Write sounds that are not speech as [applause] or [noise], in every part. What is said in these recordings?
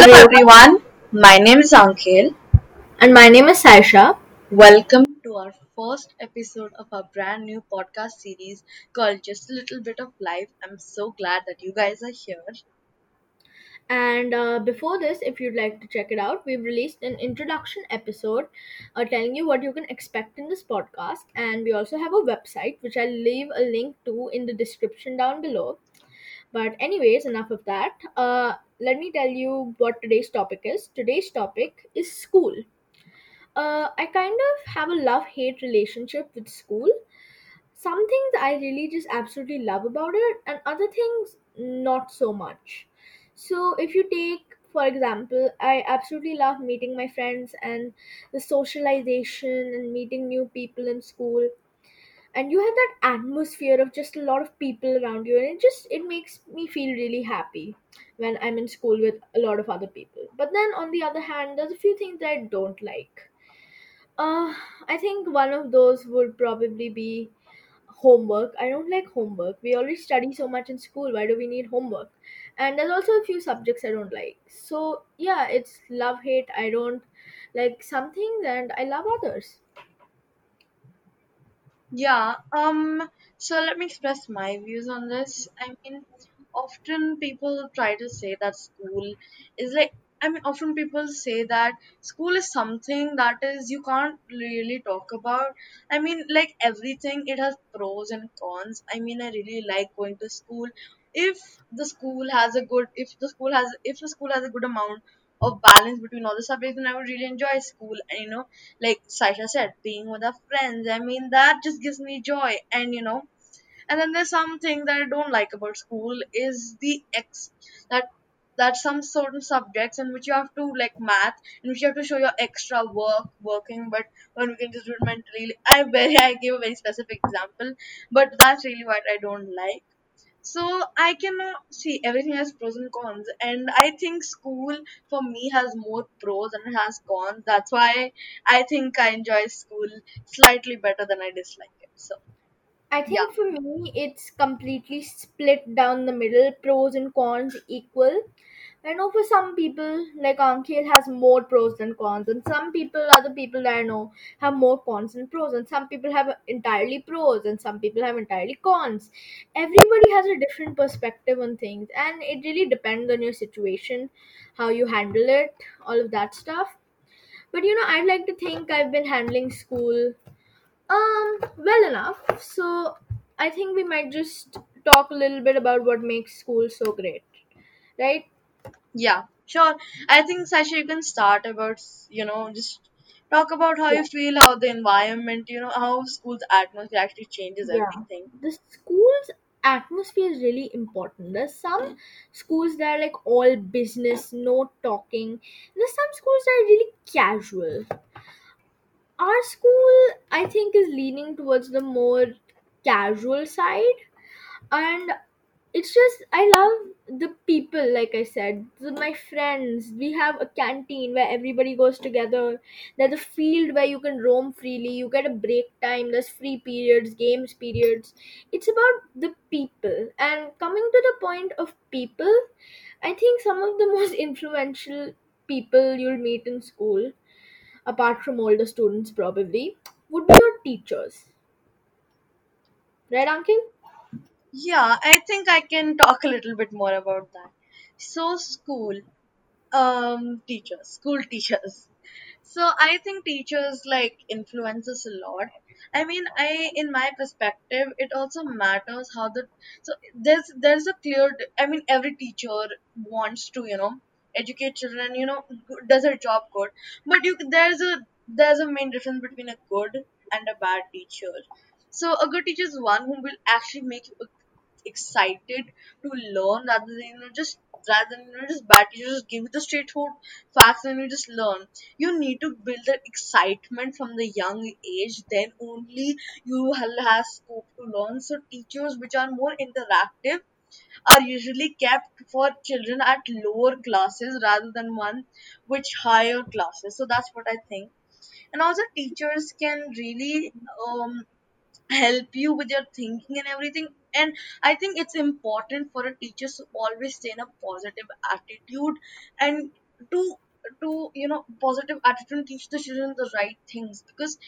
Hello everyone, my name is Ankhil. and my name is Saisha. Welcome to our first episode of our brand new podcast series called Just a Little Bit of Life. I'm so glad that you guys are here. And uh, before this, if you'd like to check it out, we've released an introduction episode uh, telling you what you can expect in this podcast. And we also have a website, which I'll leave a link to in the description down below. But, anyways, enough of that. Uh, let me tell you what today's topic is. Today's topic is school. Uh, I kind of have a love hate relationship with school. Some things I really just absolutely love about it, and other things not so much. So, if you take, for example, I absolutely love meeting my friends and the socialization and meeting new people in school. And you have that atmosphere of just a lot of people around you, and it just it makes me feel really happy when I'm in school with a lot of other people. But then on the other hand, there's a few things that I don't like. Uh, I think one of those would probably be homework. I don't like homework. We already study so much in school. Why do we need homework? And there's also a few subjects I don't like. So, yeah, it's love hate. I don't like some things and I love others. Yeah, um, so let me express my views on this. I mean, often people try to say that school is like, I mean, often people say that school is something that is you can't really talk about. I mean, like everything, it has pros and cons. I mean, I really like going to school. If the school has a good, if the school has, if the school has a good amount of balance between all the subjects, and I would really enjoy school. And you know, like Sasha said, being with our friends. I mean, that just gives me joy. And you know, and then there's something that I don't like about school is the ex that that some certain subjects in which you have to like math in which you have to show your extra work working but when we can just do it mentally i very [laughs] i gave a very specific example but that's really what i don't like so i can uh, see everything has pros and cons and i think school for me has more pros than it has cons that's why i think i enjoy school slightly better than i dislike it so I yeah think for me, it's completely split down the middle, pros and cons equal. I know for some people, like Ankit has more pros than cons, and some people, other people that I know, have more cons than pros, and some people have entirely pros, and some people have entirely cons. Everybody has a different perspective on things, and it really depends on your situation, how you handle it, all of that stuff. But you know, I'd like to think I've been handling school um, well enough. So I think we might just talk a little bit about what makes school so great, right? Yeah, sure. I think Sasha, you can start about you know just talk about how Yeah. you feel, how the environment, you know, how school's atmosphere actually changes Yeah. everything. The school's atmosphere is really important. There's some schools that are like all business, no talking. There's some schools that are really casual. Our school, I think, is leaning towards the more casual side and it's just i love the people like i said the, my friends. We have a canteen where everybody goes together. There's a field where you can roam freely. You get a break time. There's free periods games periods. It's about the people. And coming to the point of people i think some of the [laughs] most influential people you'll meet in school apart from older students probably would be your teachers. Right uncle Yeah, I think I can talk a little bit more about that. So school, um, teachers, school [laughs] teachers. So I think teachers like influence us a lot. I mean, I in my perspective, it also matters how the so there's there's a clear. I mean, every teacher wants to you know educate children. You know, does their job good, but you there's a there's a main difference between a good and a bad teacher. So a good teacher is one who will actually make you excited to learn rather than you know just rather than you know just bad teachers just give you the straightforward facts and you just learn. You need to build that excitement from the young age. Then only you have scope to learn. So teachers which are more interactive are usually kept for children at lower classes rather than one which higher classes. So that's what i think. And also teachers can really um help you with your thinking and everything and i think it's important for a teacher to always stay in a positive attitude and to to you know positive attitude and teach the children the right things. Because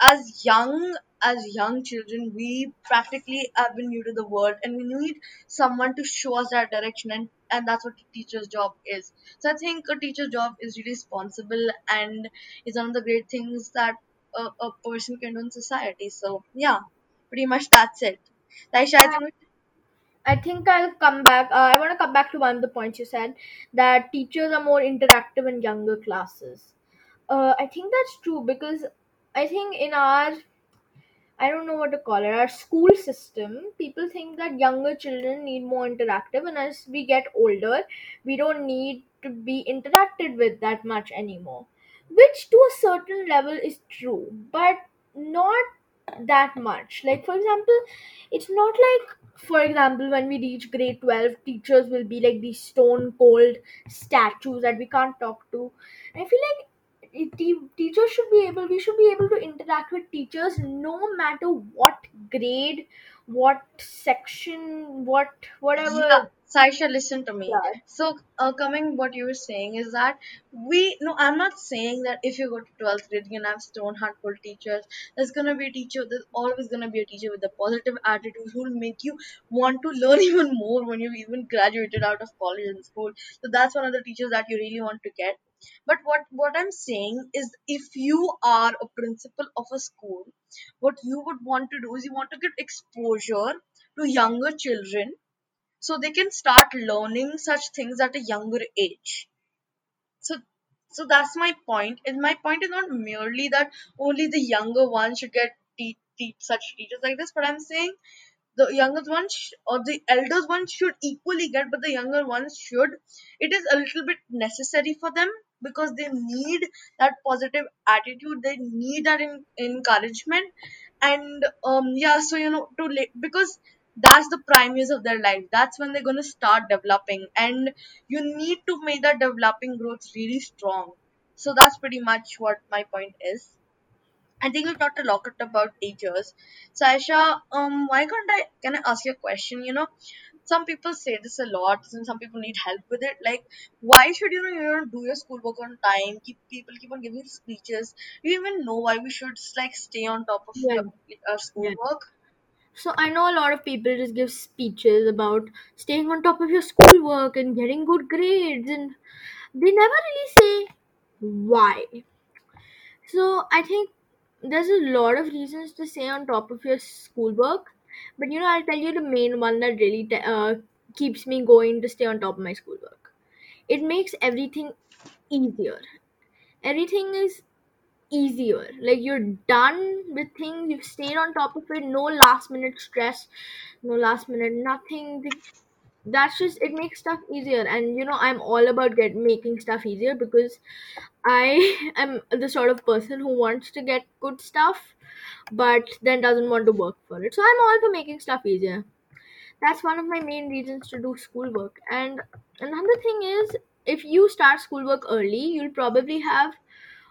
as young as young children we practically have been new to the world and we need someone to show us that direction and, and that's what a teacher's job is. So i think a teacher's job is really responsible and is one of the great things that a, a person can do in society. So yeah pretty much that's it I think I think I'll come back. Uh, I want to come back to one of the points you said that teachers are more interactive in younger classes. Uh, I think that's true because I think in our I don't know what to call it. Our school system, people think that younger children need more interactive, and as we get older, we don't need to be interacted with that much anymore. Which, to a certain level, is true, but not that much. Like, for example, it's not like, for example, when we reach grade 12, teachers will be like these stone cold statues that we can't talk to. I feel like te- teachers should be able we should be able to interact with teachers no matter what grade what section what whatever Yeah, Saisha, listen to me. yeah So, uh, coming what you were saying is that we, no, I'm not saying that if you go to 12th grade, you're gonna have stone heartful teachers. There's gonna be a teacher, there's always gonna be a teacher with a positive attitude who will make you want to learn [laughs] even more when you've even graduated out of college and school. So, that's one of the teachers that you really want to get. But what, what I'm saying is if you are a principal of a school, what you would want to do is you want to get exposure to younger children so they can start learning such things at a younger age. So so that's my point. and my point is not merely that only the younger ones should get te- such teachers like this but i'm saying the younger ones sh- or the elder ones should equally get but the younger ones should. It is a little bit necessary for them because they need that positive attitude. They need that in, encouragement. And um yeah so you know to la- because that's the prime years of their life that's when they're going to start developing and you need to make that developing growth really strong so that's pretty much what my point is I think we've talked a lot about teachers. So Aisha, um, why can't I can I ask you a question? You know, some people say this a lot, and some people need help with it. Like, why should you know you don't do your schoolwork on time? Keep people keep on giving speeches. Do you even know why we should like stay on top of yeah your, our yeah schoolwork? So i know a lot of people just give speeches about staying on top of your schoolwork and getting good grades and they never really say why So I think there's a lot of reasons to stay on top of your schoolwork, but you know I'll tell you the main one that really uh, keeps me going to stay on top of my schoolwork. It makes everything easier. Everything is easier. Like you're done with things. You've stayed on top of it. No last minute stress. No last minute nothing. That's just it makes stuff easier. And you know I'm all about get making stuff easier because I [laughs] am the sort of person who wants to get good stuff, but then doesn't want to work for it. So I'm all for making stuff easier. That's one of my main reasons to do schoolwork. And another thing is, if you start schoolwork early, you'll probably have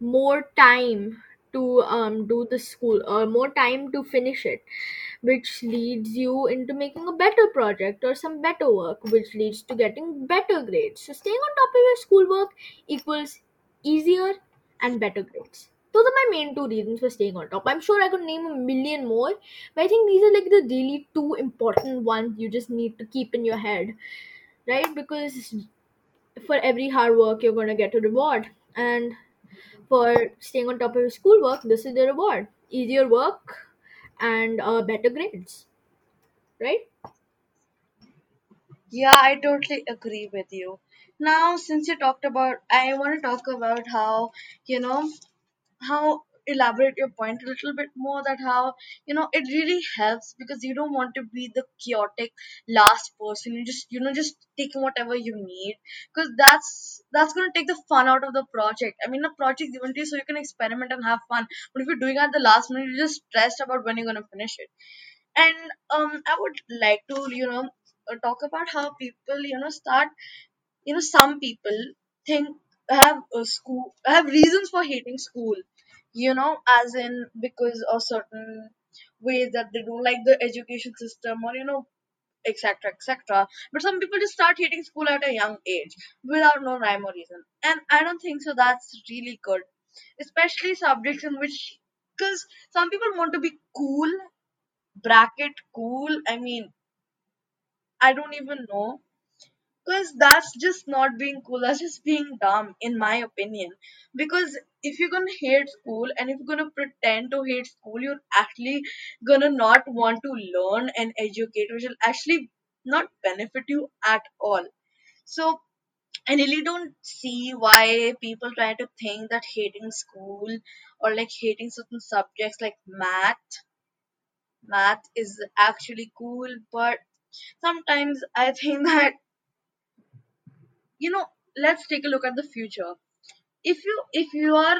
more time to um, do the school or more time to finish it which leads you into making a better project or some better work, which leads to getting better grades. So, staying on top of your schoolwork equals easier and better grades. Those are my main two reasons for staying on top. I'm sure I could name a million more, but I think these are like the really two important ones you just need to keep in your head, right? Because for every hard work, you're going to get a reward. And for staying on top of your schoolwork, this is the reward easier work and uh, better grades, right? Yeah, I totally agree with you. Now, since you talked about, I want to talk about how you know how elaborate your point a little bit more that how you know it really helps because you don't want to be the chaotic last person you just you know just taking whatever you need because that's that's going to take the fun out of the project. I mean the project given to you so you can experiment and have fun. But if you're doing it at the last minute you're just stressed about when you're going to finish it. And um i would like to you know uh, talk about how people you know start you know some people think have a school have reasons for hating school you know as in because of certain ways that they don't like the education system or you know etc etc but some people just start hating school at a young age without no rhyme or reason. And i don't think so that's really good especially subjects in which because some people want to be cool bracket cool i mean i don't even know because that's just not being cool that's just being dumb in my opinion. Because if you're gonna hate school and if you're gonna pretend to hate school you're actually gonna not want to learn and educate which will actually not benefit you at all. So i really don't see why people try to think that hating school or like hating certain subjects like math math is actually cool but sometimes i think [laughs] that you know let's take a look at the future. If you if you are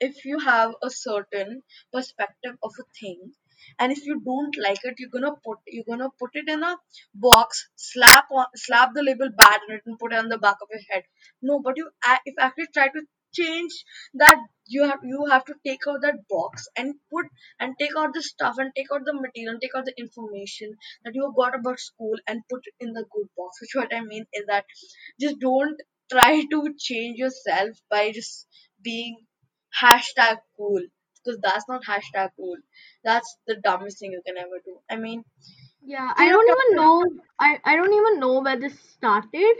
if you have a certain perspective of a thing and if you don't like it you're gonna put you're gonna put it in a box slap on slap the label bad on it and put it on the back of your head. No but you if actually try to change that you have you have to take out that box and put and take out the stuff and take out the material and take out the information that you got about school and put it in the good box which [laughs] what i mean is that just don't try to change yourself by just being hashtag cool because that's not hashtag cool that's the dumbest thing you can ever do i mean Yeah, I don't even know. I, I don't even know where this started.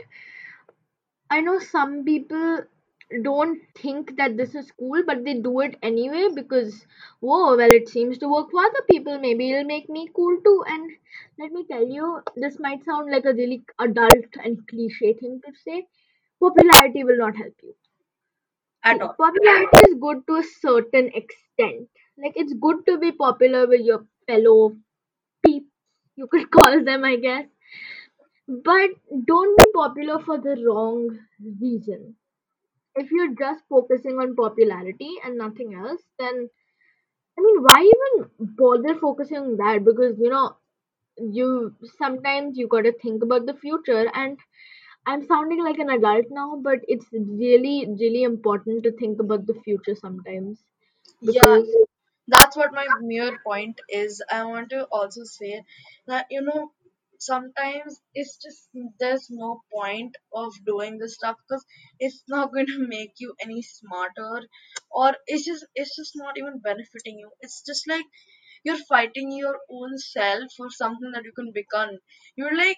I know some people don't think that this is cool, but they do it anyway because, whoa, well, it seems to work for other people. Maybe it'll make me cool too. And let me tell you, this might sound like a really adult and cliche thing to say. Popularity will not help you. at all popularity is good to a certain extent. Like, it's good to be popular with your fellow peeps, you could [laughs] call them, I guess. But don't be popular for the wrong reason. If you're just focusing on popularity and nothing else, then I mean, why even bother focusing on that? Because you know, you sometimes you got to think about the future. And I'm sounding like an adult now, but it's really, really important to think about the future sometimes yeah because that's what my mere point is i want to also say that you know sometimes it's just there's no point of doing this stuff because it's not [laughs] going to make you any smarter or it's just it's just not even benefiting you. It's just like you're fighting your own self for something that you can become. You're like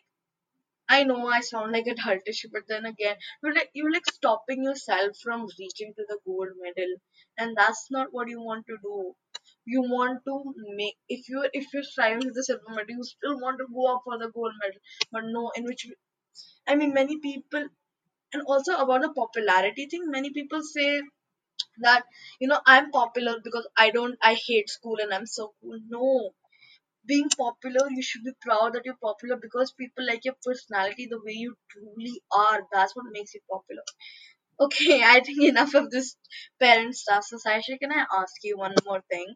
I know I sound like a [laughs] adultish, but then again, you're like you're like stopping yourself from reaching to the gold medal, and that's not what you want to do. You want to make if you if you're striving for the silver medal, you still want to go up for the gold medal, but no, in which I mean many people, and also about the popularity thing, many people say that you know I'm popular because I don't I hate school and I'm so cool. No, being popular, you should be proud that you're popular because people like your personality the way you truly are. That's what makes you popular. Okay, [laughs] I think enough of this parent stuff. So, Saisha, can I ask you one more thing?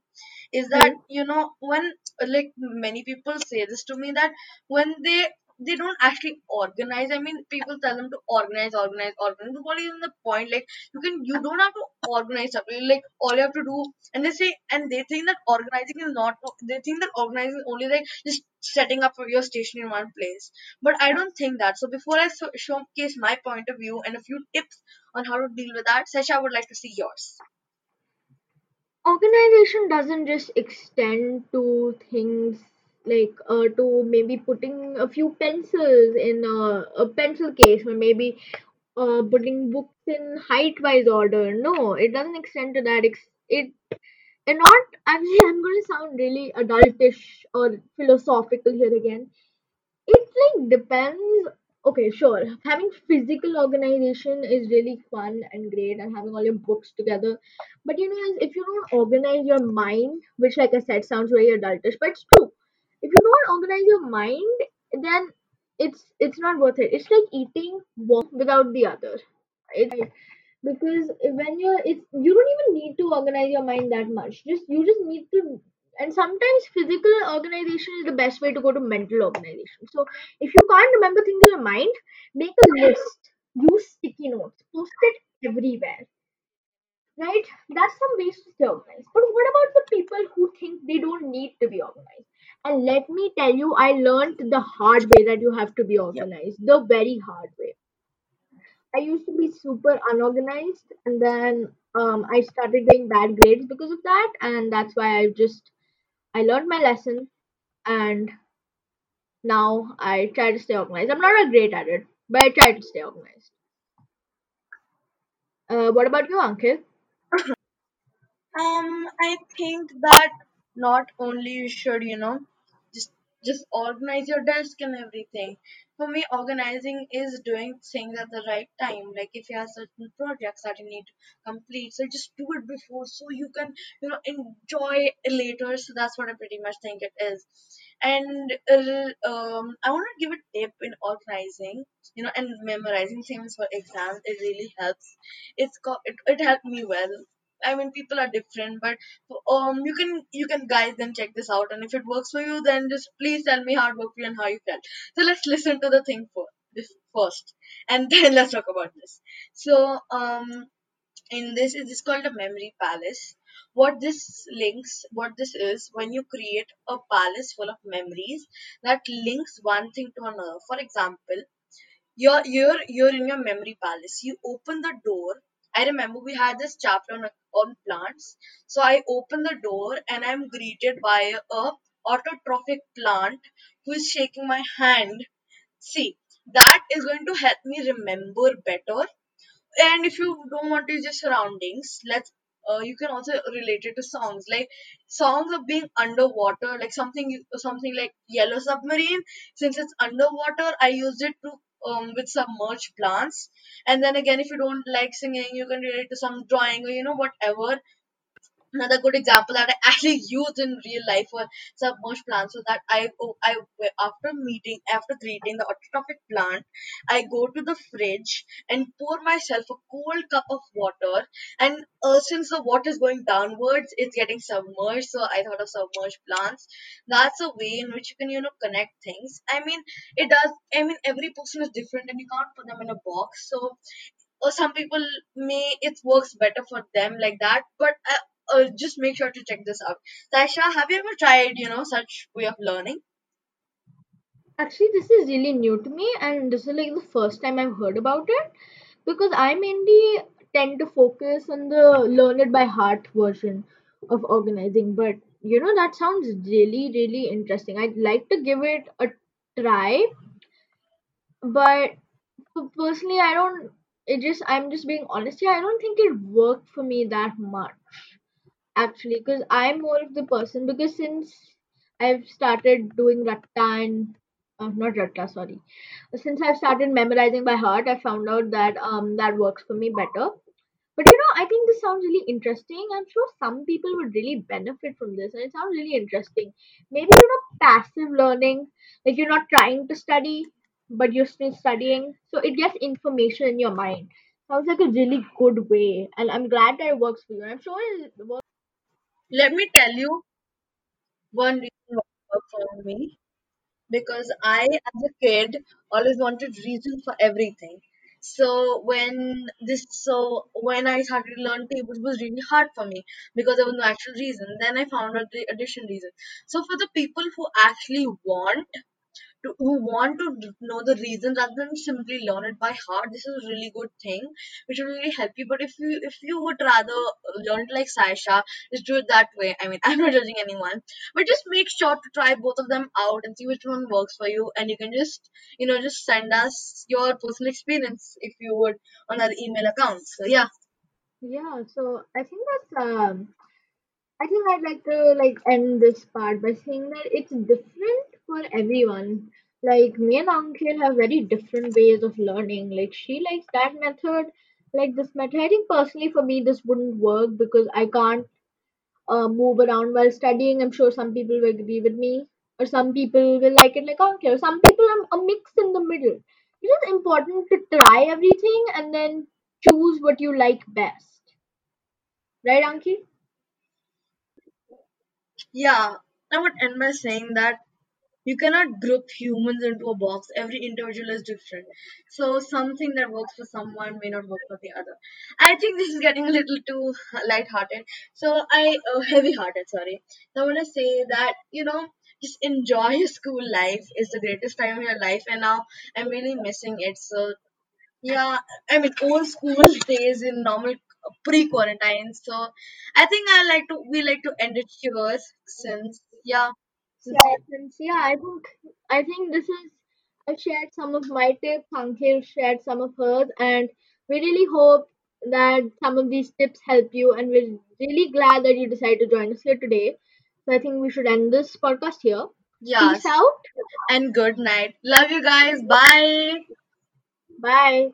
Is that Hmm. you know when like many people say this to me that when they they don't actually organize. I mean, people tell them to organize, organize, organize. But what is the point? Like you can you don't have to organize something. Like all you have to do, and they say and they think that organizing is not. They think that organizing is only like just setting up your station in one place. But I don't think that. So before I so- showcase my point of view and a few tips on how to deal with that. Sesha, I would like to see yours. organization doesn't just extend to things like uh, to maybe putting a few pencils in a, a pencil case or maybe uh, putting books in height wise order no it doesn't extend to that it and not actually i'm going to sound really adultish or philosophical here again it like depends. Okay, sure. Having physical organization is really fun and great, and having all your books together. But you know, if you don't organize your mind, which, like I said, sounds very adultish, but it's true. If you don't organize your mind, then it's it's not worth it. It's like eating one without the other. It's because when you're it's you don't even need to organize your mind that much just you just need to and sometimes physical organization is the best way to go to mental organization so if you can't remember things in your mind make a list use sticky notes post it everywhere right? That's some ways to stay organized. But what about the people who think they don't need to be organized? And let me tell you, I learned the hard way that you have to be Yep. organized, the very hard way. I used to be super unorganized, and then um, I started getting bad grades because of that, and that's why I just I learned my lesson, and now I try to stay organized. I'm not a great at it, but I try to stay organized. Uh, what about you, Ankit? [laughs] Um, I think that not only you should, you know, just organize your desk and everything. For me, organizing is doing things at the right time. Like if you have certain projects that you need to complete, so just do it before so you can, you know, enjoy later. So that's what I pretty much think it is. And uh, um, I want to give a tip in organizing, you know, and memorizing things for exams. It really helps. It's got it, it helped me well I mean, people are different, but um, you can you can guide them check this out, and if it works for you, then just please tell me how it worked for you and how you felt. So let's listen to the thing for this first, and [laughs] then let's talk about this. So um, in this is called a memory palace. What this links, what this is, when you create a palace full of memories that links one thing to another. For example, you're you're you're in your memory palace. You open the door. I remember we had this chapter on on plants. So I open the door and I'm greeted by a autotrophic plant who is shaking my hand. See, that is going to help me remember better and if you don't want to use your surroundings let's uh, you can also relate it to songs like songs of being underwater like something something like yellow submarine since it's underwater i used it to um, with submerged plants. And then again if you don't like singing you can relate to some drawing or you know whatever another good example that I actually [laughs] used in real life for submerged plants was that I oh, I after meeting after greeting the autotrophic plant, I go to the fridge and pour myself a cold cup of water. And uh, since the water is going downwards, it's getting submerged. So I thought of submerged plants. That's a way in which you can you know connect things. I mean, it does. I mean, every person is different, and you can't put them in a box. So or some people may it works better for them like that but uh, uh, just make sure to check this out Taisha, have you ever tried you know such way of learning Actually, this is really new to me, and this is like the first time I've heard about it because I mainly tend to focus on the learn it by heart version of organizing. But you know, that sounds really, really interesting. I'd like to give it a try, but personally, I don't. It just, I'm just being honest here. I don't think it worked for me that much actually because i'm more of the person because since i've started doing ratta and uh, not ratta sorry. Since i've started memorizing by heart i found out that um that works for me better. But you know i think this sounds really interesting. I'm sure some people would really benefit from this and it sounds really interesting. Maybe you know passive learning like you're not trying to study but you're still studying. So it gets information in your mind. Sounds like a really good way and i'm glad that it works for you. I'm sure it works let me tell you one reason for me because I, as a kid, always wanted reason for everything. So when this, so when I started to learn tables, it was really hard for me because there was no actual reason. Then I found out the addition reason. So for the people who actually want to, who want to know the reason rather than simply learn it by heart this is a really good thing which will really help you. But if you if you would rather learn it like Sasha just do it that way. I mean [laughs] I'm not judging anyone. But just make sure to try both of them out and see which one works for you. And you can just you know just send us your personal experience if you would on our email account. So yeah. Yeah, so I think that's um I think I'd like to like end this part by saying that it's different for everyone. Like me and Ankhil have very different ways of learning. Like she likes that method, like this method. I think personally for me this wouldn't work because I can't uh, move around while studying. I'm sure some people will agree with me, or some people will like it like Ankhil. Some people are a mix in the middle. It is important to try everything and then choose what you like best. Right, Anki? yeah I would end by saying that you cannot group humans into a box. Every individual is different. So something that works for someone may not work for the other. I think this is getting a little too light-hearted. So i uh, heavy-hearted sorry. So i want to say that you know just enjoy your school life. It's the greatest time of your life and now i'm really missing it. So yeah i mean old school [laughs] days in normal pre-quarantine. So i think i like to we like to end it here since yeah Yeah, since yeah, I think I think this is I shared some of my tips, Ankil shared some of hers, and we really hope that some of these tips help you. And we're really glad that you decided to join us here today. So I think we should end this podcast here. Peace out. And good night. Love you guys. Bye. Bye.